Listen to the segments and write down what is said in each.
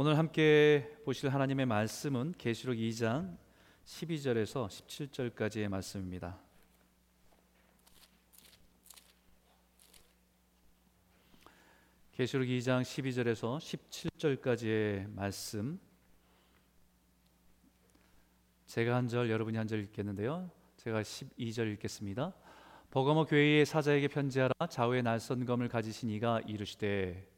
오늘 함께 보실 하나님의 말씀은 계시록 2장 12절에서 17절까지의 말씀입니다. 계시록 2장 12절에서 17절까지의 말씀 제가 한 절 여러분이 한 절 읽겠는데요. 제가 12절 읽겠습니다. 버거모 교회의 사자에게 편지하라 좌우에 날선 검을 가지신 이가 이르시되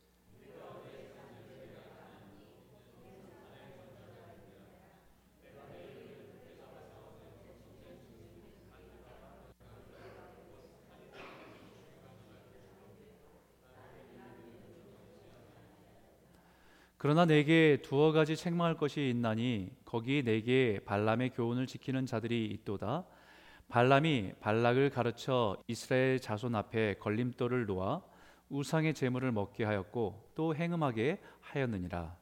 그러나 내게 두어 가지 책망할 것이 있나니 거기 내게 발람의 교훈을 지키는 자들이 있도다. 발람이 발락을 가르쳐 이스라엘 자손 앞에 걸림돌을 놓아 우상의 제물을 먹게 하였고 또 행음하게 하였느니라.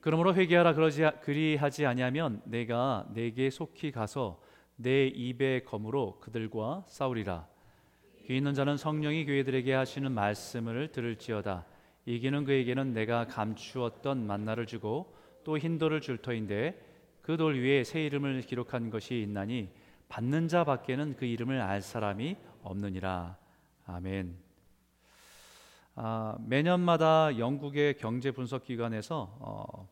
그러므로 회개하라 그러지 그리하지 아니하면 내가 내게 속히 가서 내 입의 검으로 그들과 싸우리라. 귀 있는 자는 성령이 교회들에게 하시는 말씀을 들을지어다. 이기는 그에게는 내가 감추었던 만나를 주고 또 흰 돌을 줄 터인데 그 돌 위에 새 이름을 기록한 것이 있나니 받는 자 밖에는 그 이름을 알 사람이 없느니라. 아멘. 아, 매년마다 영국의 경제 분석 기관에서 어,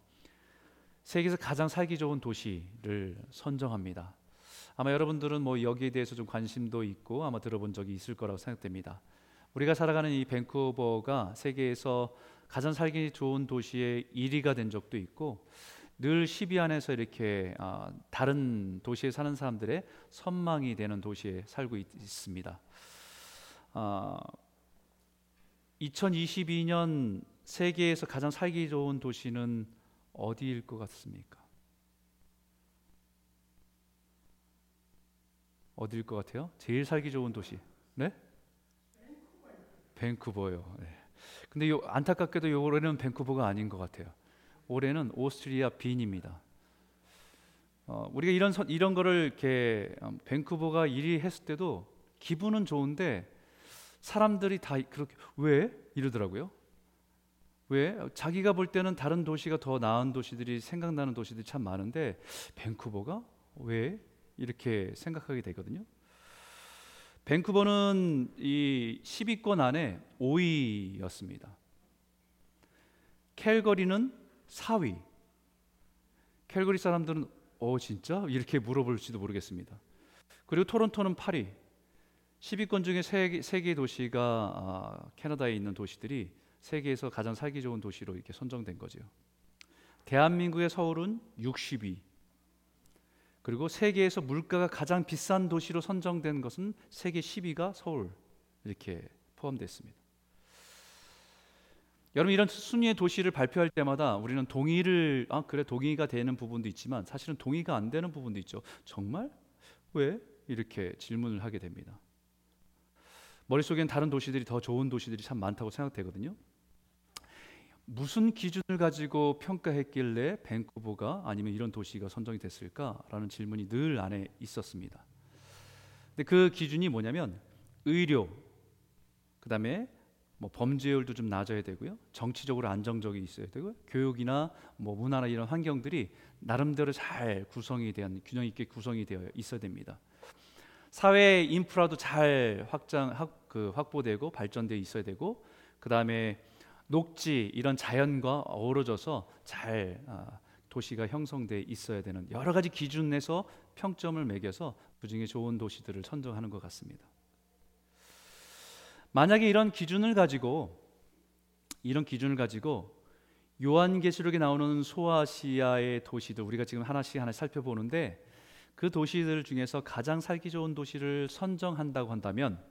세계에서 가장 살기 좋은 도시를 선정합니다. 아마 여러분들은 뭐 여기에 대해서 좀 관심도 있고 아마 들어본 적이 있을 거라고 생각됩니다. 우리가 살아가는 이 밴쿠버가 세계에서 가장 살기 좋은 도시의 1위가 된 적도 있고 늘 10위 안에서 이렇게 아, 다른 도시에 사는 사람들의 선망이 되는 도시에 살고 있, 습니다 2022년 아, 세계에서 가장 살기 좋은 도시는 어디일 것 같습니까? 어디일 것 같아요? 제일 살기 좋은 도시. 네? 밴쿠버요. 네. 근데 요, 안타깝게도 올해는 밴쿠버가 아닌 것 같아요. 올해는 오스트리아 빈입니다. 어, 우리가 이런 선, 이런 거를 이렇게 음, 밴쿠버가 1위 했을 때도 기분은 좋은데 사람들이 다 그렇게 왜 이러더라고요. 왜 자기가 볼 때는 다른 도시가 더 나은 도시들이 생각나는 도시들이 참 많은데 밴쿠버가 왜 이렇게 생각하게 되거든요. 밴쿠버는 이 10위권 안에 5위였습니다. 캘거리는 4위. 캘거리 사람들은 어 진짜 이렇게 물어볼지도 모르겠습니다. 그리고 토론토는 8위. 10위권 중에 세 개 도시가 아, 캐나다에 있는 도시들이 세계에서 가장 살기 좋은 도시로 이렇게 선정된 거죠. 대한민국의 서울은 60위. 그리고 세계에서 물가가 가장 비싼 도시로 선정된 것은 세계 10위가 서울 이렇게 포함됐습니다. 여러분 이런 순위의 도시를 발표할 때마다 우리는 동의를 아 그래 동의가 되는 부분도 있지만 사실은 동의가 안 되는 부분도 있죠. 정말 왜 이렇게 질문을 하게 됩니다. 머릿속엔 다른 도시들이 더 좋은 도시들이 참 많다고 생각되거든요. 무슨 기준을 가지고 평가했길래 밴쿠버가 아니면 이런 도시가 선정이 됐을까라는 질문이 늘 안에 있었습니다. 근데 그 기준이 뭐냐면 의료, 그 다음에 뭐 범죄율도 좀 낮아야 되고요. 정치적으로 안정적이 있어야 되고 교육이나 뭐 문화나 이런 환경들이 나름대로 잘 구성이 된 균형 있게 구성이 되어 있어야 됩니다. 사회 인프라도 잘 확장 확, 그 확보되고 발전되어 있어야 되고 그 다음에 녹지 이런 자연과 어우러져서 잘 아, 도시가 형성돼 있어야 되는 여러 가지 기준에서 평점을 매겨서 그중에 좋은 도시들을 선정하는 것 같습니다. 만약에 이런 기준을 가지고 이런 기준을 가지고 요한계시록에 나오는 소아시아의 도시들 우리가 지금 하나씩 하나씩 살펴보는데 그 도시들 중에서 가장 살기 좋은 도시를 선정한다고 한다면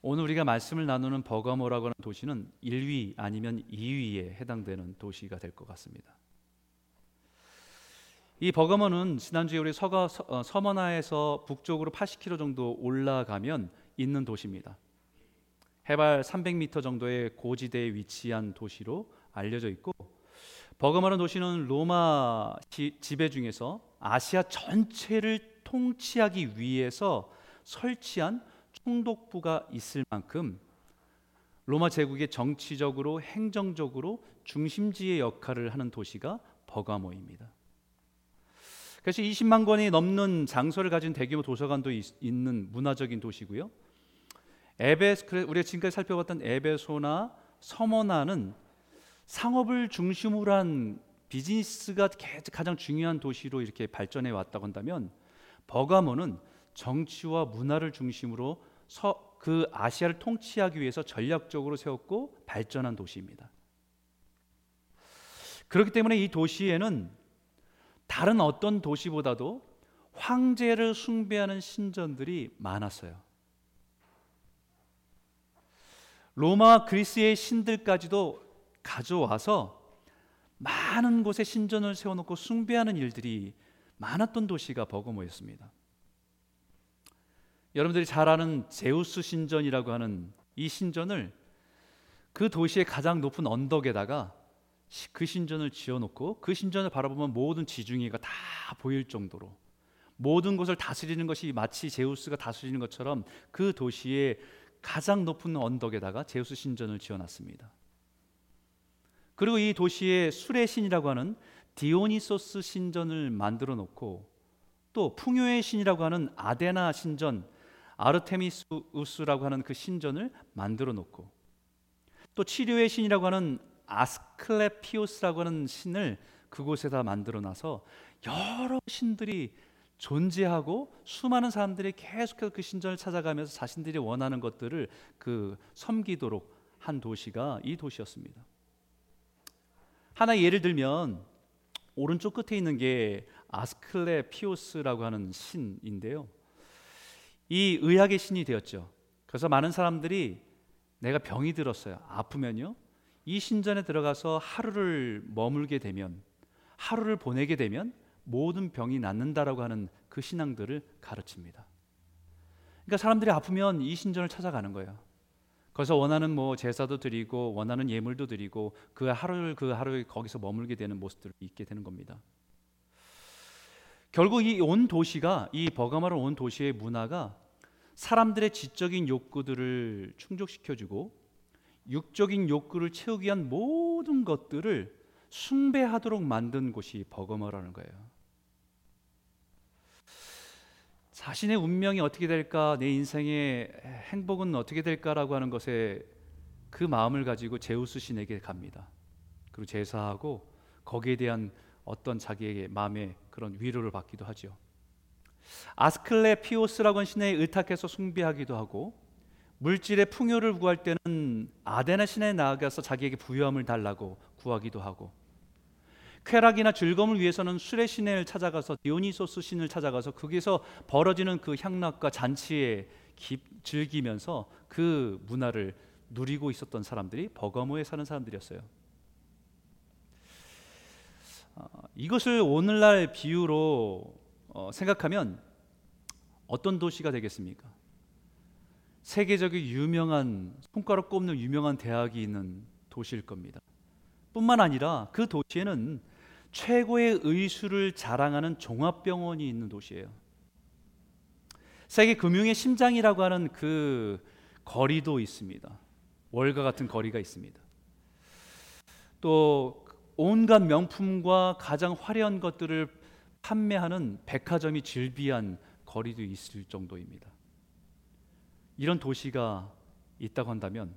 오늘 우리가 말씀을 나누는 버가모라고 하는 도시는 1위 아니면 2위에 해당되는 도시가 될 것 같습니다. 이 버가모는 지난주에 우리 서가 어, 서머나에서 북쪽으로 80km 정도 올라가면 있는 도시입니다. 해발 300m 정도의 고지대에 위치한 도시로 알려져 있고 버가모라는 도시는 로마 지배 중에서 아시아 전체를 통치하기 위해서 설치한 총독부가 있을 만큼 로마 제국의 정치적으로 행정적으로 중심지의 역할을 하는 도시가 버가모입니다. 그래서 20만 권이 넘는 장소를 가진 대규모 도서관도 있, 는 문화적인 도시고요. 에베스 우리가 지금까지 살펴봤던 에베소나 서머나는 상업을 중심으로 한 비즈니스가 가장 중요한 도시로 이렇게 발전해 왔다고 한다면 버가모는 정치와 문화를 중심으로 서, 그 아시아를 통치하기 위해서 전략적으로 세웠고 발전한 도시입니다. 그렇기 때문에 이 도시에는 다른 어떤 도시보다도 황제를 숭배하는 신전들이 많았어요. 로마 그리스의 신들까지도 가져와서 많은 곳에 신전을 세워놓고 숭배하는 일들이 많았던 도시가 버거모였습니다. 여러분들이 잘 아는 제우스 신전이라고 하는 이 신전을 그 도시의 가장 높은 언덕에다가 그 신전을 지어놓고 그 신전을 바라보면 모든 지중해가 다 보일 정도로 모든 곳을 다스리는 것이 마치 제우스가 다스리는 것처럼 그 도시의 가장 높은 언덕에다가 제우스 신전을 지어놨습니다. 그리고 이 도시의 술의 신이라고 하는 디오니소스 신전을 만들어 놓고 또 풍요의 신이라고 하는 아데나 신전, 아르테미스우스라고 하는 그 신전을 만들어 놓고 또 치료의 신이라고 하는 아스클레피오스라고 하는 신을 그곳에다 만들어 놔서 여러 신들이 존재하고 수많은 사람들이 계속해서 그 신전을 찾아가면서 자신들이 원하는 것들을 그 섬기도록 한 도시가 이 도시였습니다. 하나 예를 들면 오른쪽 끝에 있는 게 아스클레피오스라고 하는 신인데요. 이 의학의 신이 되었죠. 그래서 많은 사람들이 내가 병이 들었어요. 아프면요. 이 신전에 들어가서 하루를 머물게 되면 하루를 보내게 되면 모든 병이 낫는다라고 하는 그 신앙들을 가르칩니다. 그러니까 사람들이 아프면 이 신전을 찾아가는 거예요. 거기서 원하는 뭐 제사도 드리고 원하는 예물도 드리고 그 하루를 그 하루에 거기서 머물게 되는 모습들을 있게 되는 겁니다. 결국 이 온 도시가 이 버가마를 온 도시의 문화가 사람들의 지적인 욕구들을 충족시켜주고 육적인 욕구를 채우기 위한 모든 것들을 숭배하도록 만든 곳이 버거머라는 거예요. 자신의 운명이 어떻게 될까, 내 인생의 행복은 어떻게 될까라고 하는 것에 그 마음을 가지고 제우스 신에게 갑니다. 그리고 제사하고 거기에 대한 어떤 자기에게 마음의 그런 위로를 받기도 하죠. 아스클레피오스라고 하는 신에 의탁해서 숭배하기도 하고 물질의 풍요를 구할 때는 아데나 신에 나아가서 자기에게 부유함을 달라고 구하기도 하고 쾌락이나 즐거움을 위해서는 술의 신을 찾아가서 디오니소스 신을 찾아가서 거기서 벌어지는 그 향락과 잔치에 기, 즐기면서 그 문화를 누리고 있었던 사람들이 버거모에 사는 사람들이었어요. 어, 이것을 오늘날 비유로 어, 생각하면 어떤 도시가 되겠습니까? 세계적인 유명한 손가락 꼽는 유명한 대학이 있는 도시일 겁니다. 뿐만 아니라 그 도시에는 최고의 의술을 자랑하는 종합병원이 있는 도시예요. 세계 금융의 심장이라고 하는 그 거리도 있습니다. 월과 같은 거리가 있습니다. 또 온갖 명품과 가장 화려한 것들을 판매하는 백화점이 즐비한 거리도 있을 정도입니다. 이런 도시가 있다고 한다면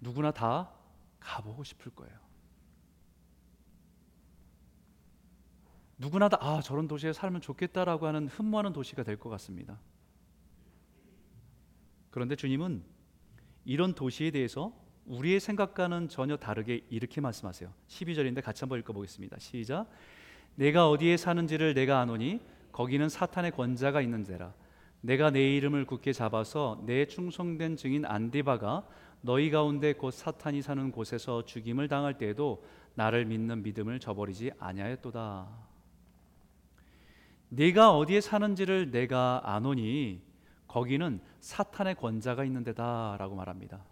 누구나 다 가보고 싶을 거예요. 누구나 다 아, 저런 도시에 살면 좋겠다라고 하는 흠모하는 도시가 될 것 같습니다. 그런데 주님은 이런 도시에 대해서 우리의 생각과는 전혀 다르게 이렇게 말씀하세요. 12절인데 같이 한번 읽어보겠습니다. 시작. 내가 어디에 사는지를 내가 아노니 거기는 사탄의 권자가 있는 데라. 내가 내 이름을 굳게 잡아서 내 충성된 증인 안디바가 너희 가운데 곧 사탄이 사는 곳에서 죽임을 당할 때에도 나를 믿는 믿음을 저버리지 아니하였도다. 네가 어디에 사는지를 내가 아노니 거기는 사탄의 권자가 있는 데다라고 말합니다.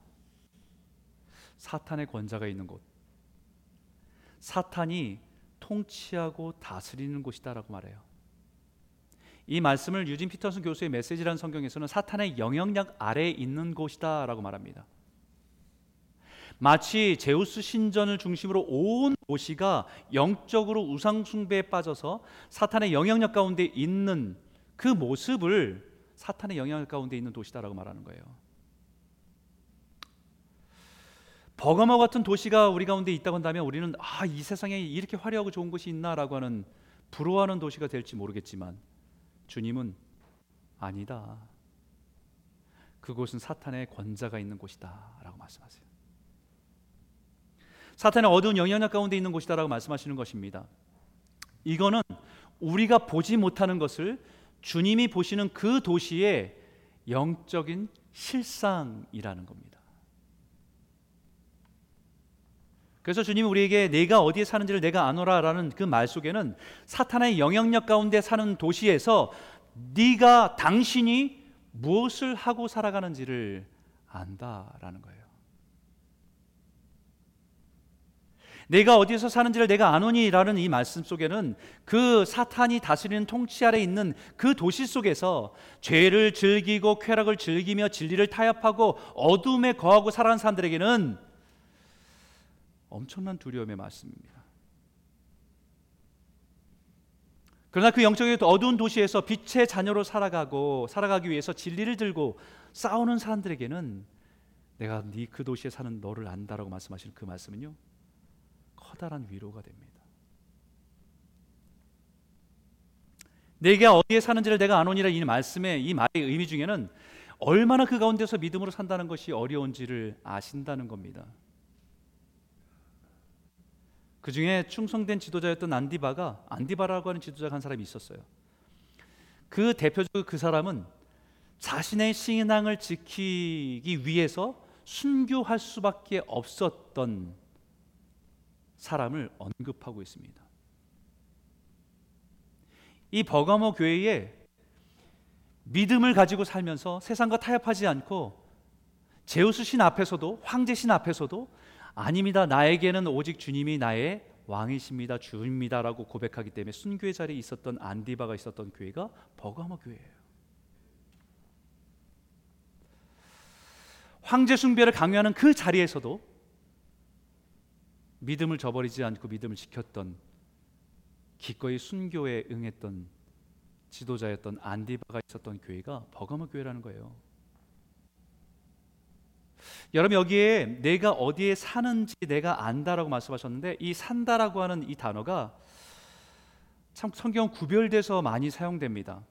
사탄의 권자가 있는 곳. 사탄이 통치하고 다스리는 곳이다라고 말해요. 이 말씀을 유진 피터슨 교수의 메시지라는 성경에서는 사탄의 영향력 아래에 있는 곳이다라고 말합니다. 마치 제우스 신전을 중심으로 온 도시가 영적으로 우상 숭배에 빠져서 사탄의 영향력 가운데 있는 그 모습을 사탄의 영향력 가운데 있는 도시다라고 말하는 거예요. 버가모 같은 도시가 우리 가운데 있다고 한다면 우리는 아, 이 세상에 이렇게 화려하고 좋은 곳이 있나라고 하는 부러워하는 도시가 될지 모르겠지만 주님은 아니다. 그곳은 사탄의 권자가 있는 곳이다라고 말씀하세요. 사탄의 어두운 영향력 가운데 있는 곳이다라고 말씀하시는 것입니다. 이거는 우리가 보지 못하는 것을 주님이 보시는 그 도시의 영적인 실상이라는 겁니다. 그래서 주님이 우리에게 내가 어디에 사는지를 내가 아노라라는 그 말 속에는 사탄의 영향력 가운데 사는 도시에서 네가 당신이 무엇을 하고 살아가는지를 안다라는 거예요. 내가 어디에서 사는지를 내가 아노니라는 이 말씀 속에는 그 사탄이 다스리는 통치 아래 있는 그 도시 속에서 죄를 즐기고 쾌락을 즐기며 진리를 타협하고 어둠에 거하고 살아가는 사람들에게는 엄청난 두려움의 말씀입니다. 그러나 그 영적인 어두운 도시에서 빛의 자녀로 살아가고 살아가기 위해서 진리를 들고 싸우는 사람들에게는 내가 네 그 도시에 사는 너를 안다라고 말씀하시는 그 말씀은요 커다란 위로가 됩니다. 내가 어디에 사는지를 내가 아노니라 이 말씀의 이 말의 의미 중에는 얼마나 그 가운데서 믿음으로 산다는 것이 어려운지를 아신다는 겁니다. 그 중에 충성된 지도자였던 안디바가 안디바라고 하는 지도자가 한 사람이 있었어요. 그 대표적으로 그 사람은 자신의 신앙을 지키기 위해서 순교할 수밖에 없었던 사람을 언급하고 있습니다. 이 버가모 교회에 믿음을 가지고 살면서 세상과 타협하지 않고 제우스 신 앞에서도 황제 신 앞에서도 아닙니다. 나에게는 오직 주님이 나의 왕이십니다. 주입니다라고 고백하기 때문에 순교의 자리에 있었던 안디바가 있었던 교회가 버가모 교회예요. 황제 숭배를 강요하는 그 자리에서도 믿음을 저버리지 않고 믿음을 지켰던 기꺼이 순교에 응했던 지도자였던 안디바가 있었던 교회가 버가모 교회라는 거예요. 여러분 여기에 내가 어디에 사는지 내가 안다라고 말씀하셨는데 이 산다라고 하는 이 단어가 참 성경 구별돼서 많이 사용됩니다.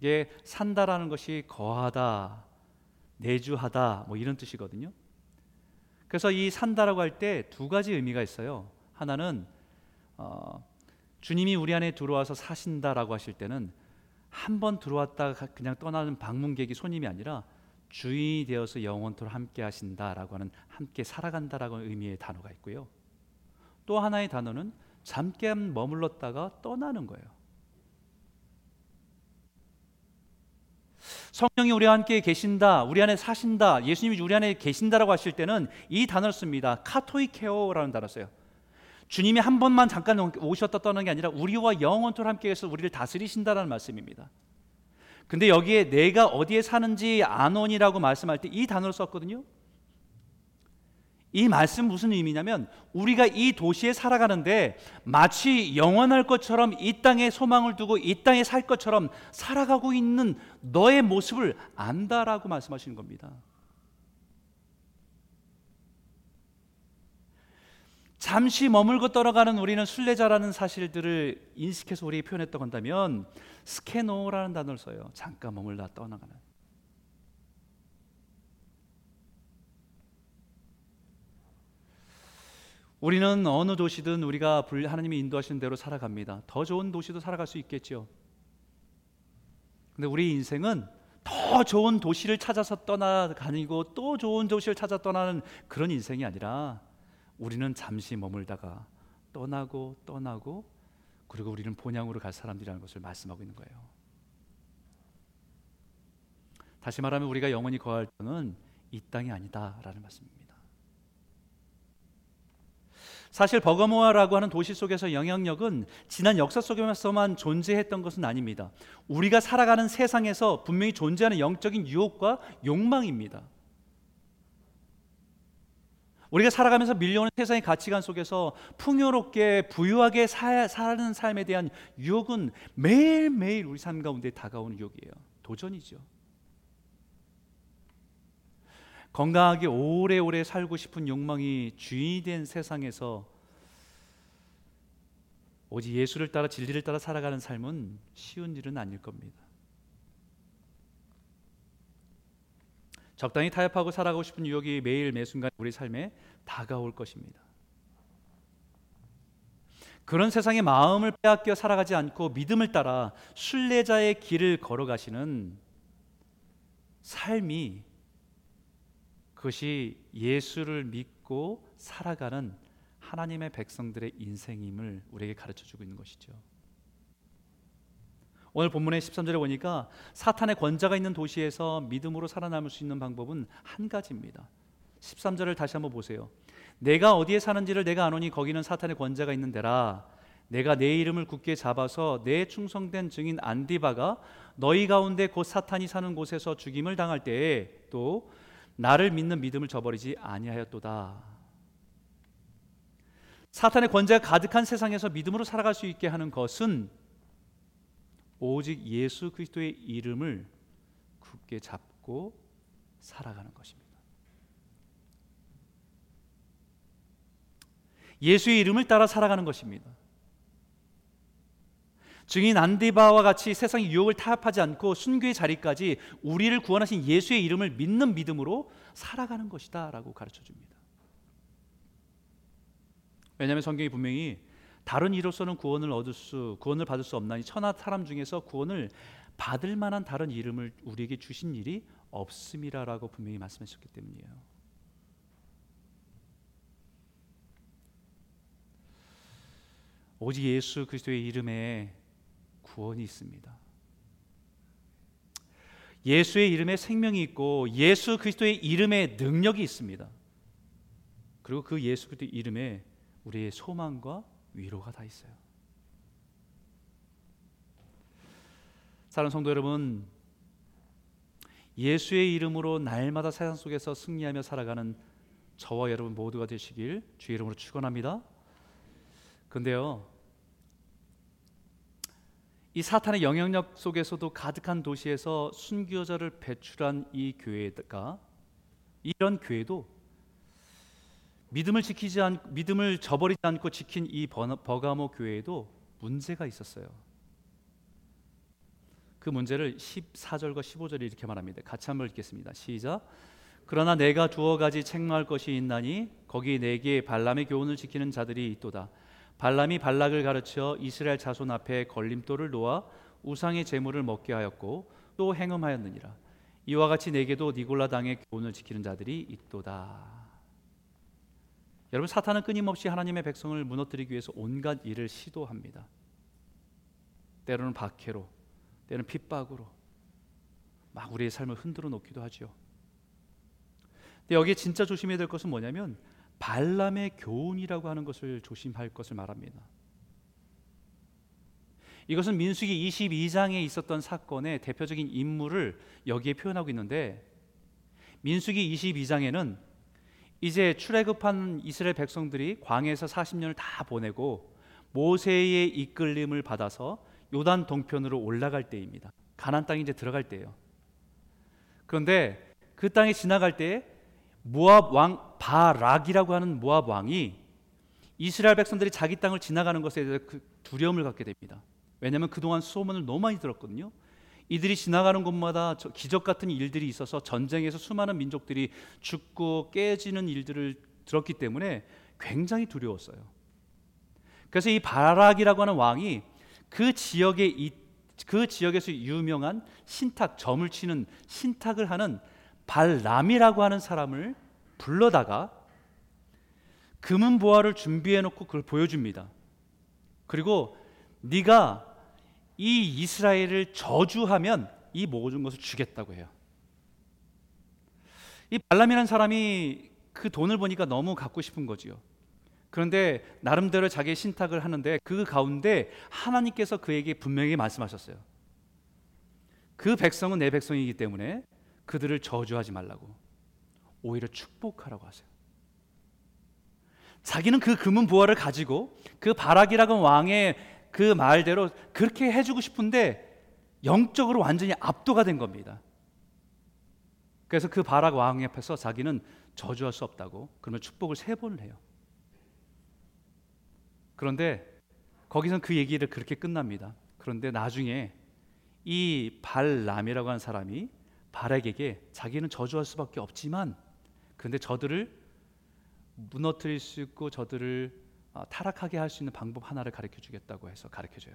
이게 산다라는 것이 거하다, 내주하다 뭐 이런 뜻이거든요. 그래서 이 산다라고 할 때 두 가지 의미가 있어요. 하나는 어, 주님이 우리 안에 들어와서 사신다라고 하실 때는 한 번 들어왔다가 그냥 떠나는 방문객이 손님이 아니라 주인이 되어서 영원토록 함께 하신다라고 하는 함께 살아간다라고 하는 의미의 단어가 있고요. 또 하나의 단어는 잠깐 머물렀다가 떠나는 거예요. 성령이 우리와 함께 계신다, 우리 안에 사신다, 예수님이 우리 안에 계신다라고 하실 때는 이 단어를 씁니다. 카토이케오라는 단어 써요. 주님이 한 번만 잠깐 오셨다 떠나는 게 아니라 우리와 영원토록 함께해서 우리를 다스리신다라는 말씀입니다. 근데 여기에 내가 어디에 사는지 아논이라고 말씀할 때 이 단어를 썼거든요. 이 말씀 무슨 의미냐면 우리가 이 도시에 살아가는데 마치 영원할 것처럼 이 땅에 소망을 두고 이 땅에 살 것처럼 살아가고 있는 너의 모습을 안다라고 말씀하시는 겁니다. 잠시 머물고 떠나가는 우리는 순례자라는 사실들을 인식해서 우리에게 표현했다고 한다면 스케노라는 단어를 써요. 잠깐 머물다 떠나가는. 우리는 어느 도시든 우리가 하나님이 인도하시는 대로 살아갑니다. 더 좋은 도시도 살아갈 수 있겠죠. 근데 우리 인생은 더 좋은 도시를 찾아서 떠나가니고 또 좋은 도시를 찾아 떠나는 그런 인생이 아니라 우리는 잠시 머물다가 떠나고 떠나고 그리고 우리는 본향으로 갈 사람들이라는 것을 말씀하고 있는 거예요. 다시 말하면 우리가 영원히 거할 땅은 이 땅이 아니다라는 말씀입니다. 사실 버가모아라고 하는 도시 속에서 영향력은 지난 역사 속에서만 존재했던 것은 아닙니다. 우리가 살아가는 세상에서 분명히 존재하는 영적인 유혹과 욕망입니다. 우리가 살아가면서 밀려오는 세상의 가치관 속에서 풍요롭게 부유하게 사, 사는 삶에 대한 유혹은 매일매일 우리 삶 가운데 다가오는 유혹이에요. 도전이죠. 건강하게 오래오래 살고 싶은 욕망이 주인이 된 세상에서 오직 예수를 따라 진리를 따라 살아가는 삶은 쉬운 일은 아닐 겁니다. 적당히 타협하고 살아가고 싶은 유혹이 매일 매 순간 우리 삶에 다가올 것입니다. 그런 세상의 마음을 빼앗겨 살아가지 않고 믿음을 따라 순례자의 길을 걸어가시는 삶이 그것이 예수를 믿고 살아가는 하나님의 백성들의 인생임을 우리에게 가르쳐 주고 있는 것이죠. 오늘 본문의 13절에 보니까 사탄의 권자가 있는 도시에서 믿음으로 살아남을 수 있는 방법은 한 가지입니다. 13절을 다시 한번 보세요. 내가 어디에 사는지를 내가 아노니 거기는 사탄의 권자가 있는 데라. 내가 내 이름을 굳게 잡아서 내 충성된 증인 안디바가 너희 가운데 곧 사탄이 사는 곳에서 죽임을 당할 때에 또 나를 믿는 믿음을 저버리지 아니하였도다. 사탄의 권세가 가득한 세상에서 믿음으로 살아갈 수 있게 하는 것은 오직 예수 그리스도의 이름을 굳게 잡고 살아가는 것입니다. 예수의 이름을 따라 살아가는 것입니다. 증인 안디바와 같이 세상의 유혹을 타협하지 않고 순교의 자리까지 우리를 구원하신 예수의 이름을 믿는 믿음으로 살아가는 것이다라고 가르쳐 줍니다. 왜냐하면 성경이 분명히 다른 이로서는 구원을 얻을 수 구원을 받을 수 없나니 천하 사람 중에서 구원을 받을 만한 다른 이름을 우리에게 주신 일이 없음이라라고 분명히 말씀하셨기 때문이에요. 오직 예수 그리스도의 이름에 구원이 있습니다. 예수의 이름에 생명이 있고 예수 그리스도의 이름에 능력이 있습니다. 그리고 그 예수 그리스도의 이름에 우리의 소망과 위로가 다 있어요. 사랑하는 성도 여러분, 예수의 이름으로 날마다 세상 속에서 승리하며 살아가는 저와 여러분 모두가 되시길 주의 이름으로 축원합니다. 근데요. 이 사탄의 영향력 속에서도 가득한 도시에서 순교자를 배출한 이 교회가 이런 교회도 믿음을 지키지 않 믿음을 저버리지 않고 지킨 이 버가모 교회에도 문제가 있었어요. 그 문제를 14절과 15절에 이렇게 말합니다. 같이 한번 읽겠습니다. 시작. 그러나 내가 두어 가지 책망할 것이 있나니 거기 내게 발람의 교훈을 지키는 자들이 있도다. 발람이 발락을 가르쳐 이스라엘 자손 앞에 걸림돌을 놓아 우상의 제물을 먹게 하였고 또 행음하였느니라. 이와 같이 내게도 니골라 당의 교훈을 지키는 자들이 있도다. 여러분 사탄은 끊임없이 하나님의 백성을 무너뜨리기 위해서 온갖 일을 시도합니다. 때로는 박해로, 때로는 핍박으로 막 우리의 삶을 흔들어 놓기도 하죠. 근데 여기에 진짜 조심해야 될 것은 뭐냐면 발람의 교훈이라고 하는 것을 조심할 것을 말합니다. 이것은 민수기 22장에 있었던 사건의 대표적인 인물을 여기에 표현하고 있는데 민수기 22장에는 이제 출애굽한 이스라엘 백성들이 광야에서 40년을 다 보내고 모세의 이끌림을 받아서 요단 동편으로 올라갈 때입니다. 가나안 땅에 이제 들어갈 때예요. 그런데 그 땅에 지나갈 때 모압 왕 바락이라고 하는 모압 왕이 이스라엘 백성들이 자기 땅을 지나가는 것에 대해서 그 두려움을 갖게 됩니다. 왜냐하면 그동안 소문을 너무 많이 들었거든요. 이들이 지나가는 곳마다 기적 같은 일들이 있어서 전쟁에서 수많은 민족들이 죽고 깨지는 일들을 들었기 때문에 굉장히 두려웠어요. 그래서 이 바락이라고 하는 왕이 그 지역에 이, 그 지역에서 유명한 신탁 점을 치는 신탁을 하는 발람이라고 하는 사람을 불러다가 금은 보화를 준비해 놓고 그걸 보여줍니다. 그리고 네가 이 이스라엘을 저주하면 이 모든 것을 주겠다고 해요. 이 발람이라는 사람이 그 돈을 보니까 너무 갖고 싶은 거지요. 그런데 나름대로 자기의 신탁을 하는데 그 가운데 하나님께서 그에게 분명히 말씀하셨어요. 그 백성은 내 백성이기 때문에 그들을 저주하지 말라고 오히려 축복하라고 하세요. 자기는 그 금은 보화를 가지고 그 바락이라는 왕의 그 말대로 그렇게 해주고 싶은데 영적으로 완전히 압도가 된 겁니다. 그래서 그 바락 왕 앞에서 자기는 저주할 수 없다고 그러면 축복을 세 번을 해요. 그런데 거기선 그 얘기를 그렇게 끝납니다. 그런데 나중에 이 발람이라고 하는 사람이 발에게 자기는 저주할 수밖에 없지만 그런데 저들을 무너뜨릴 수 있고 저들을 어, 타락하게 할 수 있는 방법 하나를 가르쳐 주겠다고 해서 가르쳐 줘요.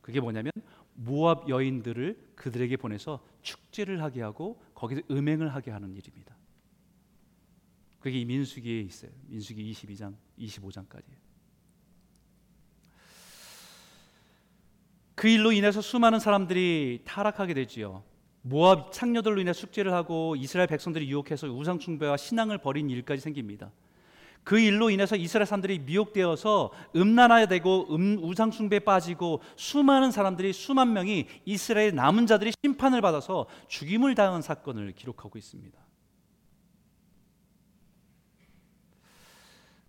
그게 뭐냐면 모압 여인들을 그들에게 보내서 축제를 하게 하고 거기서 음행을 하게 하는 일입니다. 그게 민수기에 있어요. 민수기 22장, 25장까지예요. 그 일로 인해서 수많은 사람들이 타락하게 되지요. 모압 창녀들로 인해 숙제를 하고 이스라엘 백성들이 유혹해서 우상 숭배와 신앙을 버린 일까지 생깁니다. 그 일로 인해서 이스라엘 사람들이 미혹되어서 음란화되고 음, 우상 숭배에 빠지고 수많은 사람들이 수만 명이 이스라엘 남은 자들이 심판을 받아서 죽임을 당한 사건을 기록하고 있습니다.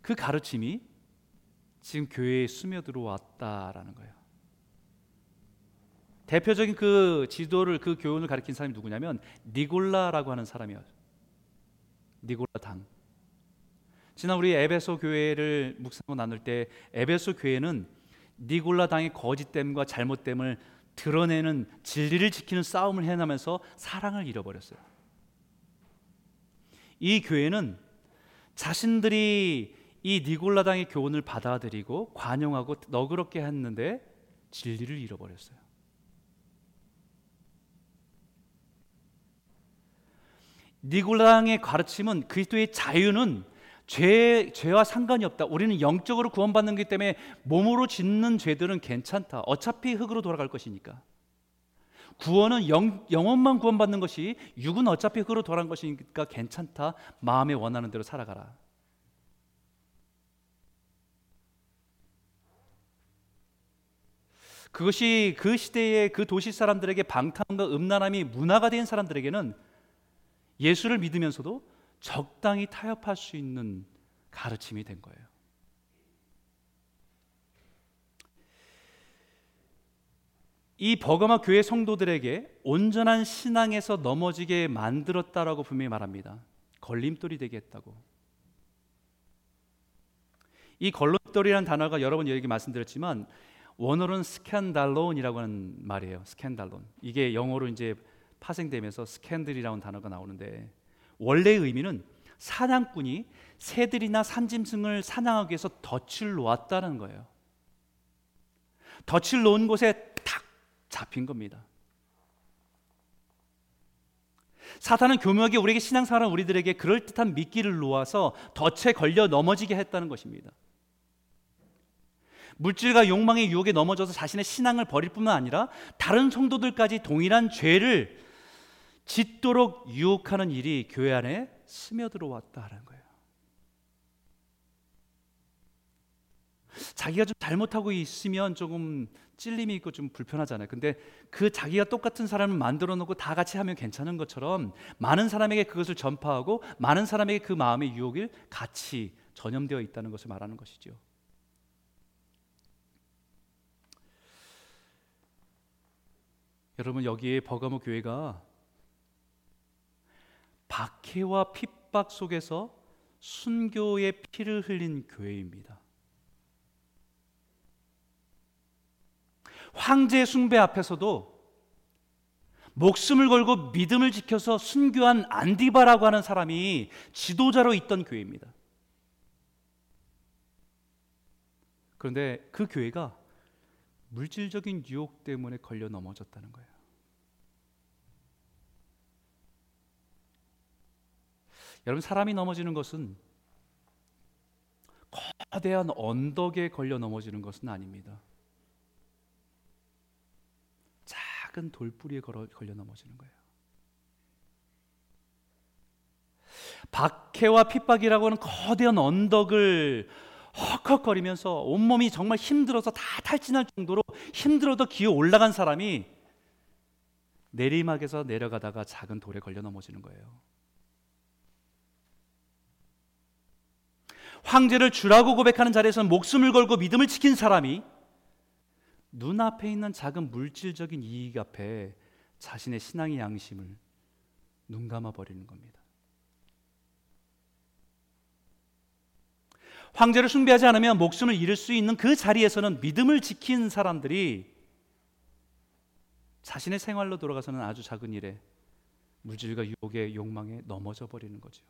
그 가르침이 지금 교회에 스며들어왔다라는 거예요. 대표적인 그 지도를 그 교훈을 가리킨 사람이 누구냐면 니골라라고 하는 사람이에요. 니골라 당. 지난 우리 에베소 교회를 묵상하고 나눌 때 에베소 교회는 니골라 당의 거짓됨과 잘못됨을 드러내는 진리를 지키는 싸움을 해나면서 사랑을 잃어버렸어요. 이 교회는 자신들이 이 니골라 당의 교훈을 받아들이고 관용하고 너그럽게 했는데 진리를 잃어버렸어요. 니골랑의 가르침은 그리스도의 자유는 죄, 죄와 상관이 없다. 우리는 영적으로 구원받는 것 때문에 몸으로 짓는 죄들은 괜찮다. 어차피 흙으로 돌아갈 것이니까. 구원은 영, 영혼만 구원받는 것이 육은 어차피 흙으로 돌아간 것이니까 괜찮다. 마음에 원하는 대로 살아가라. 그것이 그 시대의 그 도시 사람들에게 방탕과 음란함이 문화가 된 사람들에게는 예수를 믿으면서도 적당히 타협할 수 있는 가르침이 된 거예요. 이 버가마 교회 성도들에게 온전한 신앙에서 넘어지게 만들었다라고 분명히 말합니다. 걸림돌이 되게 했다고. 이 걸림돌이라는 단어가 여러 번 여기 말씀드렸지만 원어로는 σκάνδαλον이라고 하는 말이에요. σκάνδαλον. 이게 영어로 이제 파생되면서 scandal이라는 단어가 나오는데 원래의 의미는 사냥꾼이 새들이나 산짐승을 사냥하기 위해서 덫을 놓았다는 거예요. 덫을 놓은 곳에 탁 잡힌 겁니다. 사탄은 교묘하게 우리에게 신앙생활한 우리들에게 그럴듯한 미끼를 놓아서 덫에 걸려 넘어지게 했다는 것입니다. 물질과 욕망의 유혹에 넘어져서 자신의 신앙을 버릴 뿐만 아니라 다른 성도들까지 동일한 죄를 짓도록 유혹하는 일이 교회 안에 스며들어 왔다는 거예요. 자기가 좀 잘못하고 있으면 조금 찔림이 있고 좀 불편하잖아요. 근데 그 자기가 똑같은 사람을 만들어 놓고 다 같이 하면 괜찮은 것처럼 많은 사람에게 그것을 전파하고 많은 사람에게 그 마음의 유혹이 같이 전염되어 있다는 것을 말하는 것이죠. 여러분 여기에 버가모 교회가 박해와 핍박 속에서 순교의 피를 흘린 교회입니다. 황제 숭배 앞에서도 목숨을 걸고 믿음을 지켜서 순교한 안디바라고 하는 사람이 지도자로 있던 교회입니다. 그런데 그 교회가 물질적인 유혹 때문에 걸려 넘어졌다는 거예요. 여러분 사람이 넘어지는 것은 거대한 언덕에 걸려 넘어지는 것은 아닙니다. 작은 돌뿌리에 걸려 넘어지는 거예요. 박해와 핍박이라고 하는 거대한 언덕을 헉헉거리면서 온몸이 정말 힘들어서 다 탈진할 정도로 힘들어도 기어 올라간 사람이 내리막에서 내려가다가 작은 돌에 걸려 넘어지는 거예요. 황제를 주라고 고백하는 자리에서는 목숨을 걸고 믿음을 지킨 사람이 눈앞에 있는 작은 물질적인 이익 앞에 자신의 신앙의 양심을 눈 감아 버리는 겁니다. 황제를 숭배하지 않으면 목숨을 잃을 수 있는 그 자리에서는 믿음을 지킨 사람들이 자신의 생활로 돌아가서는 아주 작은 일에 물질과 유혹의 욕망에 넘어져 버리는 거죠.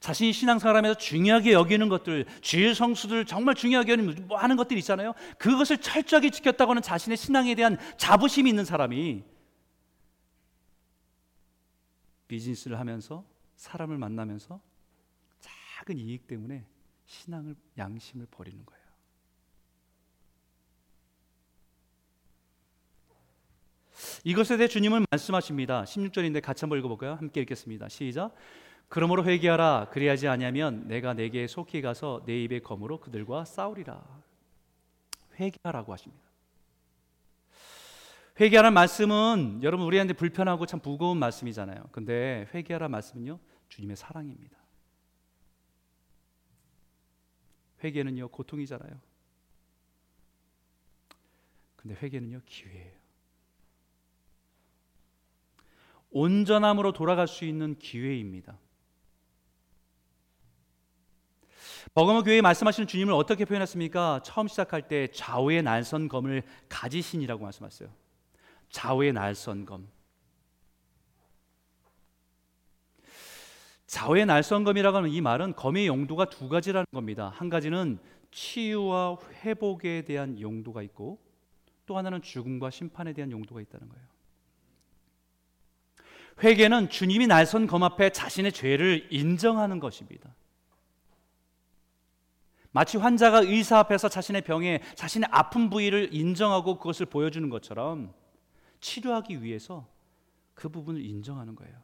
자신이 신앙생활하면서 중요하게 여기는 것들, 주일 성수들 정말 중요하게 여기는 뭐 하는 것들 있잖아요. 그것을 철저하게 지켰다고는 자신의 신앙에 대한 자부심이 있는 사람이 비즈니스를 하면서 사람을 만나면서 작은 이익 때문에 신앙을 양심을 버리는 거예요. 이것에 대해 주님은 말씀하십니다. 16절인데 같이 한번 읽어볼까요? 함께 읽겠습니다. 시작. 그러므로 회개하라. 그리하지 아니하면 내가 내게 속히 가서 내 입의 검으로 그들과 싸우리라. 회개하라고 하십니다. 회개하라는 말씀은 여러분 우리한테 불편하고 참 무거운 말씀이잖아요. 근데 회개하라 말씀은요 주님의 사랑입니다. 회개는요 고통이잖아요. 근데 회개는요 기회예요. 온전함으로 돌아갈 수 있는 기회입니다. 버거머 교회에 말씀하시는 주님을 어떻게 표현했습니까? 처음 시작할 때 좌우의 날선 검을 가지신이라고 말씀하셨어요. 좌우의 날선 검. 좌우의 날선 검이라고 하는 이 말은 검의 용도가 두 가지라는 겁니다. 한 가지는 치유와 회복에 대한 용도가 있고 또 하나는 죽음과 심판에 대한 용도가 있다는 거예요. 회개는 주님이 날선 검 앞에 자신의 죄를 인정하는 것입니다. 마치 환자가 의사 앞에서 자신의 병에 자신의 아픈 부위를 인정하고 그것을 보여주는 것처럼 치료하기 위해서 그 부분을 인정하는 거예요.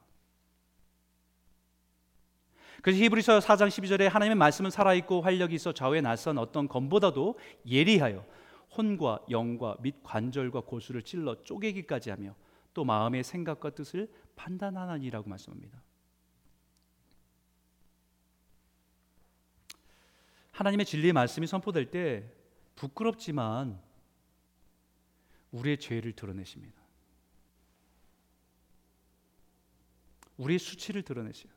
그래서 히브리서 4장 12절에 하나님의 말씀은 살아있고 활력이 있어 좌우에 낯선 어떤 검보다도 예리하여 혼과 영과 및 관절과 고수를 찔러 쪼개기까지 하며 또 마음의 생각과 뜻을 판단하나니라고 말씀합니다. 하나님의 진리의 말씀이 선포될 때 부끄럽지만 우리의 죄를 드러내십니다. 우리의 수치를 드러내세요.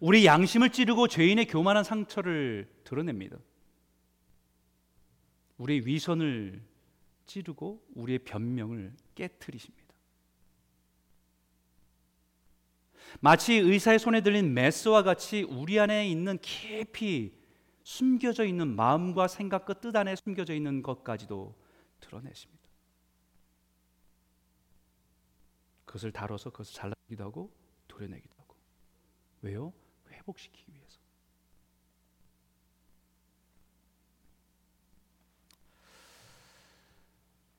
우리 양심을 찌르고 죄인의 교만한 상처를 드러냅니다. 우리의 위선을 찌르고 우리의 변명을 깨뜨리십니다. 마치 의사의 손에 들린 메스와 같이 우리 안에 있는 깊이 숨겨져 있는 마음과 생각과 뜻 안에 숨겨져 있는 것까지도 드러내십니다. 그것을 다뤄서 그것을 잘라내기도 하고 도려내기도 하고 왜요? 회복시키기 위해서.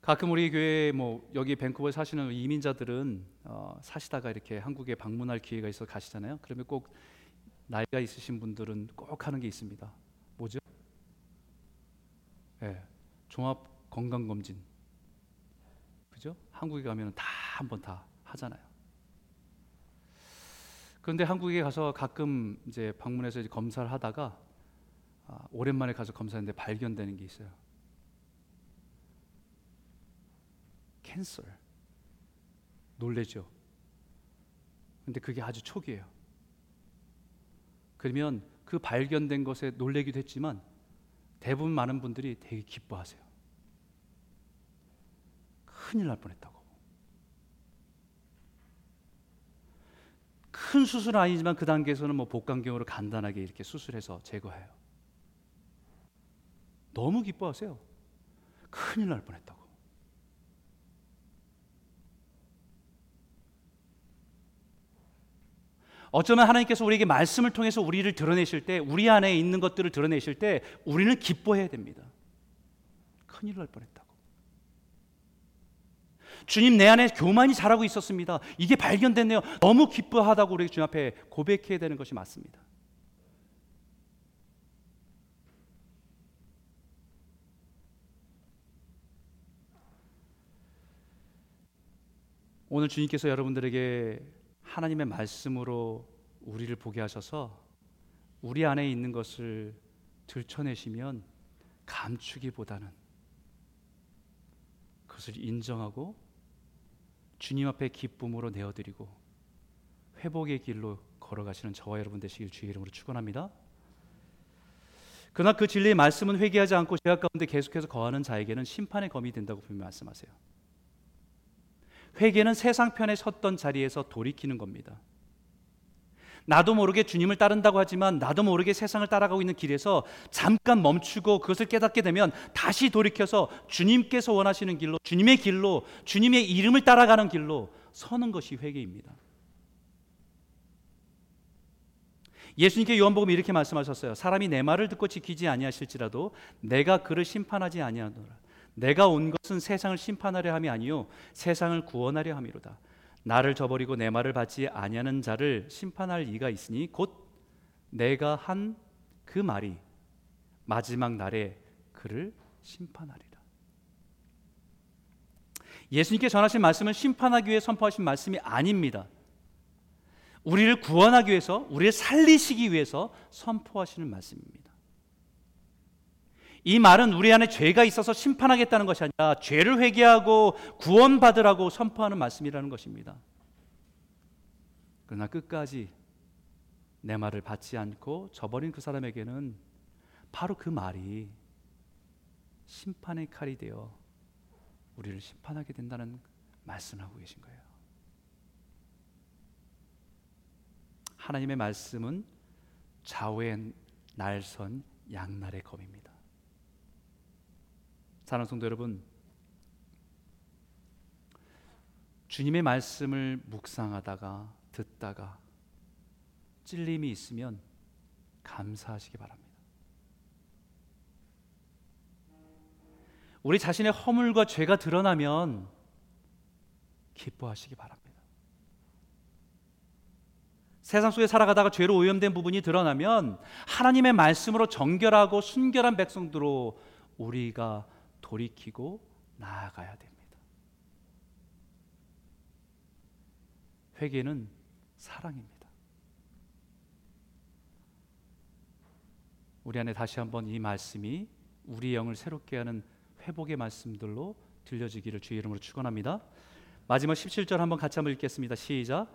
가끔 우리 교회 뭐 여기 밴쿠버에 사시는 이민자들은 어, 사시다가 이렇게 한국에 방문할 기회가 있어 가시잖아요. 그러면 꼭 나이가 있으신 분들은 꼭 하는 게 있습니다. 뭐죠? 예, 네, 종합 건강 검진. 그죠? 한국에 가면 다 한번 다 하잖아요. 그런데 한국에 가서 가끔 이제 방문해서 이제 검사를 하다가 아, 오랜만에 가서 검사했는데 발견되는 게 있어요. 캔슬. 놀래죠. 근데 그게 아주 초기예요. 그러면 그 발견된 것에 놀래기도 했지만 대부분 많은 분들이 되게 기뻐하세요. 큰일 날 뻔했다고. 큰 수술은 아니지만 그 단계에서는 뭐 복강경으로 간단하게 이렇게 수술해서 제거해요. 너무 기뻐하세요. 큰일 날 뻔했다고. 어쩌면 하나님께서 우리에게 말씀을 통해서 우리를 드러내실 때, 우리 안에 있는 것들을 드러내실 때, 우리는 기뻐해야 됩니다. 큰일 날 뻔했다고. 주님 내 안에 교만이 자라고 있었습니다. 이게 발견됐네요. 너무 기뻐하다고 우리 주님 앞에 고백해야 되는 것이 맞습니다. 오늘 주님께서 여러분들에게 하나님의 말씀으로 우리를 보게 하셔서 우리 안에 있는 것을 들춰내시면 감추기보다는 그것을 인정하고 주님 앞에 기쁨으로 내어드리고 회복의 길로 걸어가시는 저와 여러분 되시길 주의 이름으로 축원합니다. 그러나 그 진리의 말씀은 회개하지 않고 죄악 가운데 계속해서 거하는 자에게는 심판의 검이 된다고 분명히 말씀하세요. 회개는 세상 편에 섰던 자리에서 돌이키는 겁니다. 나도 모르게 주님을 따른다고 하지만 나도 모르게 세상을 따라가고 있는 길에서 잠깐 멈추고 그것을 깨닫게 되면 다시 돌이켜서 주님께서 원하시는 길로 주님의 길로 주님의 이름을 따라가는 길로 서는 것이 회개입니다. 예수님께 요한복음 이렇게 말씀하셨어요. 사람이 내 말을 듣고 지키지 아니하실지라도 내가 그를 심판하지 아니하노라. 내가 온 것은 세상을 심판하려 함이 아니요 세상을 구원하려 함이로다. 나를 저버리고 내 말을 받지 아니하는 자를 심판할 이가 있으니 곧 내가 한 그 말이 마지막 날에 그를 심판하리라. 예수님께 전하신 말씀은 심판하기 위해 선포하신 말씀이 아닙니다. 우리를 구원하기 위해서, 우리를 살리시기 위해서 선포하시는 말씀입니다. 이 말은 우리 안에 죄가 있어서 심판하겠다는 것이 아니라 죄를 회개하고 구원받으라고 선포하는 말씀이라는 것입니다. 그러나 끝까지 내 말을 받지 않고 저버린 그 사람에게는 바로 그 말이 심판의 칼이 되어 우리를 심판하게 된다는 말씀하고 계신 거예요. 하나님의 말씀은 좌우의 날선 양날의 검입니다. 사랑하는 성도 여러분, 주님의 말씀을 묵상하다가 듣다가 찔림이 있으면 감사하시기 바랍니다. 우리 자신의 허물과 죄가 드러나면 기뻐하시기 바랍니다. 세상 속에 살아가다가 죄로 오염된 부분이 드러나면 하나님의 말씀으로 정결하고 순결한 백성들로 우리가 돌이키고 나아가야 됩니다. 회개는 사랑입니다. 우리 안에 다시 한번 이 말씀이 우리 영을 새롭게 하는 회복의 말씀들로 들려지기를 주의 이름으로 축원합니다. 마지막 17절 한번 같이 한번 읽겠습니다. 시작.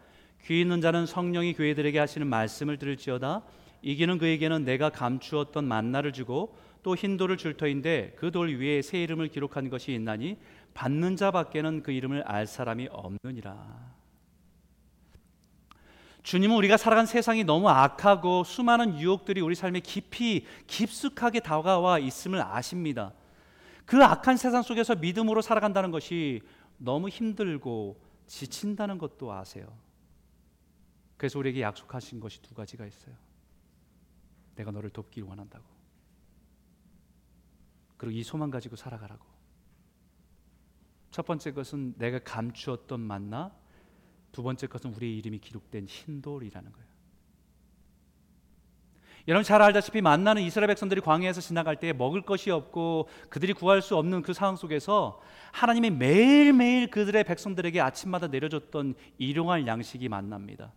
귀 있는 자는 성령이 교회들에게 하시는 말씀을 들을지어다. 이기는 그에게는 내가 감추었던 만나를 주고 또 흰 돌을 줄 터인데 그 돌 위에 새 이름을 기록한 것이 있나니 받는 자밖에는 그 이름을 알 사람이 없느니라. 주님은 우리가 살아간 세상이 너무 악하고 수많은 유혹들이 우리 삶에 깊이 깊숙하게 다가와 있음을 아십니다. 그 악한 세상 속에서 믿음으로 살아간다는 것이 너무 힘들고 지친다는 것도 아세요. 그래서 우리에게 약속하신 것이 두 가지가 있어요. 내가 너를 돕길 원한다고. 그리고 이 소망 가지고 살아가라고. 첫 번째 것은 내가 감추었던 만나, 두 번째 것은 우리의 이름이 기록된 흰돌이라는 거예요. 여러분 잘 알다시피 만나는 이스라엘 백성들이 광야에서 지나갈 때 먹을 것이 없고 그들이 구할 수 없는 그 상황 속에서 하나님이 매일매일 그들의 백성들에게 아침마다 내려줬던 일용할 양식이 만납니다.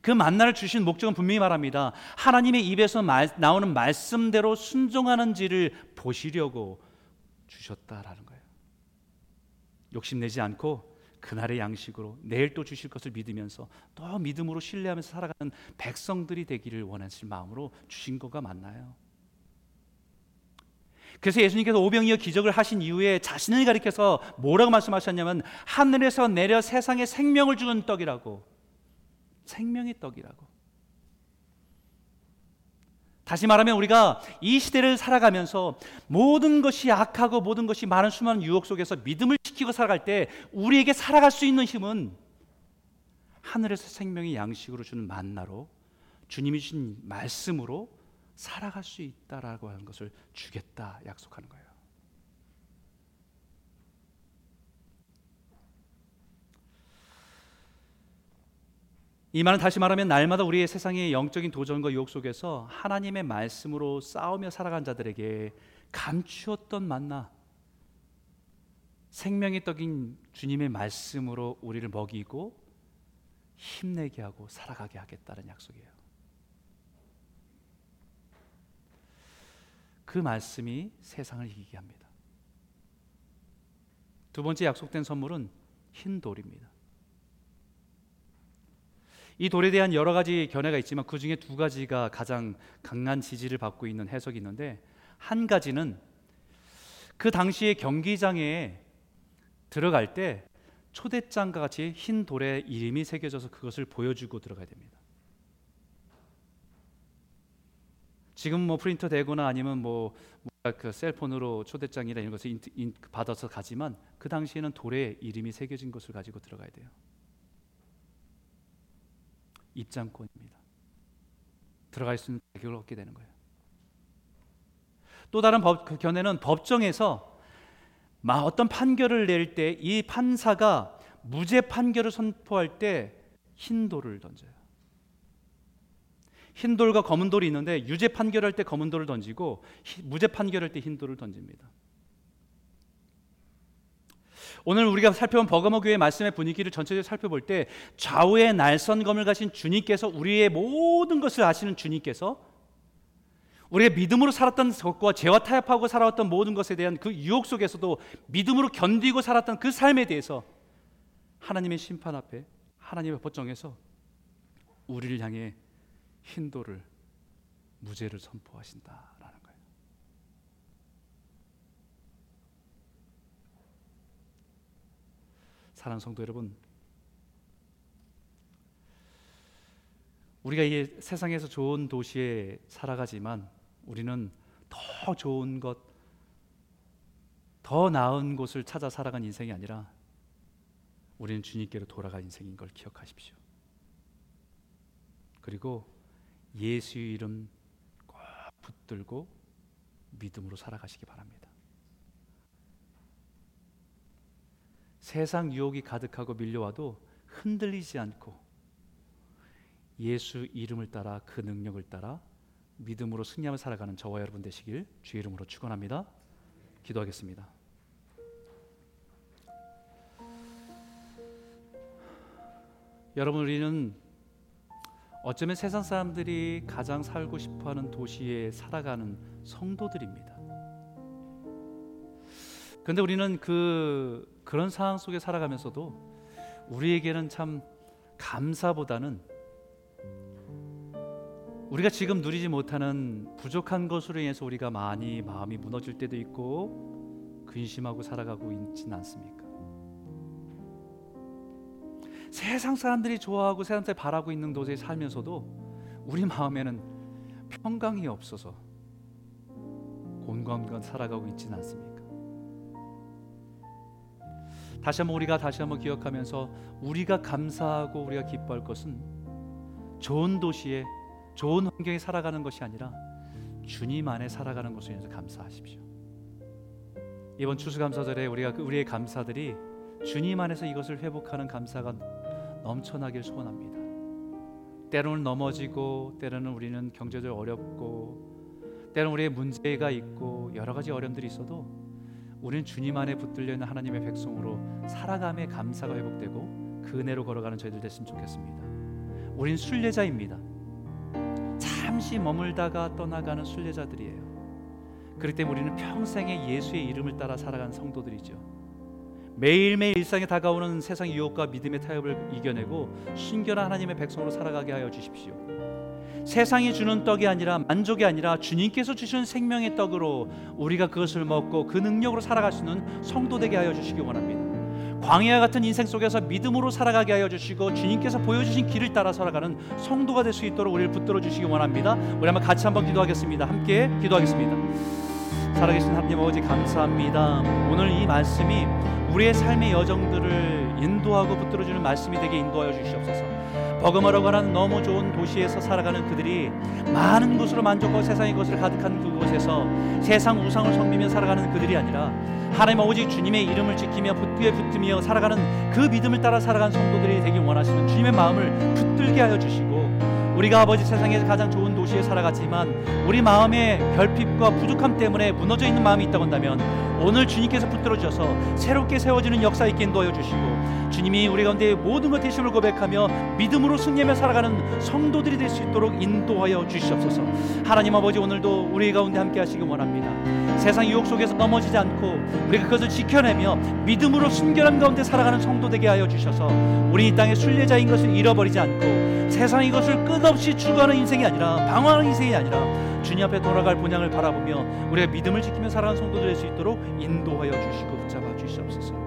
그 만나를 주신 목적은 분명히 말합니다. 하나님의 입에서 말, 나오는 말씀대로 순종하는지를 보시려고 주셨다라는 거예요. 욕심내지 않고 그날의 양식으로 내일 또 주실 것을 믿으면서 또 믿음으로 신뢰하면서 살아가는 백성들이 되기를 원하실 마음으로 주신 거가 맞나요? 그래서 예수님께서 오병이어 기적을 하신 이후에 자신을 가리켜서 뭐라고 말씀하셨냐면 하늘에서 내려 세상에 생명을 주는 떡이라고 생명의 떡이라고. 다시 말하면 우리가 이 시대를 살아가면서 모든 것이 악하고 모든 것이 많은 수많은 유혹 속에서 믿음을 지키고 살아갈 때 우리에게 살아갈 수 있는 힘은 하늘에서 생명의 양식으로 주는 만나로 주님이 주신 말씀으로 살아갈 수 있다라고 하는 것을 주겠다 약속하는 거예요. 이 말은 다시 말하면 날마다 우리의 세상의 영적인 도전과 유혹 속에서 하나님의 말씀으로 싸우며 살아간 자들에게 감추었던 만나 생명의 떡인 주님의 말씀으로 우리를 먹이고 힘내게 하고 살아가게 하겠다는 약속이에요. 그 말씀이 세상을 이기게 합니다. 두 번째 약속된 선물은 흰 돌입니다. 이 돌에 대한 여러 가지 견해가 있지만 그 중에 두 가지가 가장 강한 지지를 받고 있는 해석이 있는데 한 가지는 그 당시의 경기장에 들어갈 때 초대장과 같이 흰 돌에 이름이 새겨져서 그것을 보여주고 들어가야 됩니다. 지금 뭐 프린터 되거나 아니면 뭐 그 셀폰으로 초대장이나 이런 것을 받아서 가지만 그 당시에는 돌에 이름이 새겨진 것을 가지고 들어가야 돼요. 입장권입니다. 들어갈 수 있는 자격을 얻게 되는 거예요. 또 다른 법, 그 견해는 법정에서 막 어떤 판결을 낼 때 이 판사가 무죄 판결을 선포할 때 흰 돌을 던져요. 흰 돌과 검은 돌이 있는데 유죄 판결할 때 검은 돌을 던지고 무죄 판결할 때 흰 돌을 던집니다. 오늘 우리가 살펴본 버가모 교회 말씀의 분위기를 전체적으로 살펴볼 때 좌우에 날선검을 가신 주님께서 우리의 모든 것을 아시는 주님께서 우리가 믿음으로 살았던 것과 죄와 타협하고 살아왔던 모든 것에 대한 그 유혹 속에서도 믿음으로 견디고 살았던 그 삶에 대해서 하나님의 심판 앞에 하나님의 법정에서 우리를 향해 흰돌을 무죄를 선포하신다라는 거예요. 사랑하는 성도 여러분, 우리가 이 세상에서 좋은 도시에 살아가지만 우리는 더 좋은 것, 더 나은 곳을 찾아 살아간 인생이 아니라 우리는 주님께로 돌아간 인생인 걸 기억하십시오. 그리고 예수 이름 꼭 붙들고 믿음으로 살아가시기 바랍니다. 세상 유혹이 가득하고 밀려와도 흔들리지 않고 예수 이름을 따라 그 능력을 따라 믿음으로 승리하며 살아가는 저와 여러분 되시길 주의 이름으로 축원합니다. 기도하겠습니다. 여러분 우리는 어쩌면 세상 사람들이 가장 살고 싶어하는 도시에 살아가는 성도들입니다. 그런데 우리는 그 그런 상황 속에 살아가면서도 우리에게는 참 감사보다는 우리가 지금 누리지 못하는 부족한 것으로 인해서 우리가 많이 마음이 무너질 때도 있고 근심하고 살아가고 있지는 않습니까? 세상 사람들이 좋아하고 세상 사람들이 바라고 있는 도시에 살면서도 우리 마음에는 평강이 없어서 곤곤곤 살아가고 있지는 않습니까? 다시 한번 우리가 다시 한번 기억하면서 우리가 감사하고 우리가 기뻐할 것은 좋은 도시에 좋은 환경에 살아가는 것이 아니라 주님 안에 살아가는 것을 위해서 감사하십시오. 이번 추수감사절에 우리가 그 우리의 감사들이 주님 안에서 이것을 회복하는 감사가 넘쳐나길 소원합니다. 때로는 넘어지고 때로는 우리는 경제적으로 어렵고 때로는 우리의 문제가 있고 여러 가지 어려움들이 있어도 우리는 주님 안에 붙들려 있는 하나님의 백성으로 살아감의 감사가 회복되고 그 은혜로 걸어가는 저희들 됐으면 좋겠습니다. 우린 순례자입니다. 잠시 머물다가 떠나가는 순례자들이에요. 그렇기 때문에 우리는 평생에 예수의 이름을 따라 살아가는 성도들이죠. 매일매일 일상에 다가오는 세상 유혹과 믿음의 타협을 이겨내고 순결한 하나님의 백성으로 살아가게 하여 주십시오. 세상이 주는 떡이 아니라 만족이 아니라 주님께서 주시는 생명의 떡으로 우리가 그것을 먹고 그 능력으로 살아갈 수 있는 성도 되게 하여 주시기 원합니다. 광야 같은 인생 속에서 믿음으로 살아가게 하여 주시고 주님께서 보여주신 길을 따라 살아가는 성도가 될 수 있도록 우리를 붙들어 주시기 원합니다. 우리 한번 같이 한번 기도하겠습니다. 함께 기도하겠습니다. 살아계신 하나님 아버지 감사합니다. 오늘 이 말씀이 우리의 삶의 여정들을 인도하고 붙들어주는 말씀이 되게 인도하여 주시옵소서. 버금어라고 하는 너무 좋은 도시에서 살아가는 그들이 많은 것으로 만족하고 세상의 것을 가득한 그곳에서 세상 우상을 섬기며 살아가는 그들이 아니라 하나님 오직 주님의 이름을 지키며 붙게 붙으며 살아가는 그 믿음을 따라 살아가는 성도들이 되길 원하시는 주님의 마음을 붙들게 하여 주시고 우리가 아버지 세상에서 가장 좋은 도시에 살아갔지만 우리 마음의 결핍과 부족함 때문에 무너져 있는 마음이 있다고 한다면 오늘 주님께서 붙들어 주셔서 새롭게 세워지는 역사 있게 인도하여 주시고 주님이 우리 가운데 모든 것 대심을 고백하며 믿음으로 승리하며 살아가는 성도들이 될 수 있도록 인도하여 주시옵소서. 하나님 아버지 오늘도 우리 가운데 함께 하시기 원합니다 세상 유혹 속에서 넘어지지 않고 우리가 그것을 지켜내며 믿음으로 순결함 가운데 살아가는 성도 되게 하여 주셔서 우리 이 땅의 순례자인 것을 잃어버리지 않고 세상 이것을 끝없이 추구하는 인생이 아니라 방황하는 인생이 아니라 주님 앞에 돌아갈 본향을 바라보며 우리가 믿음을 지키며 살아가는 성도들 될 수 있도록 인도하여 주시고 붙잡아 주시옵소서.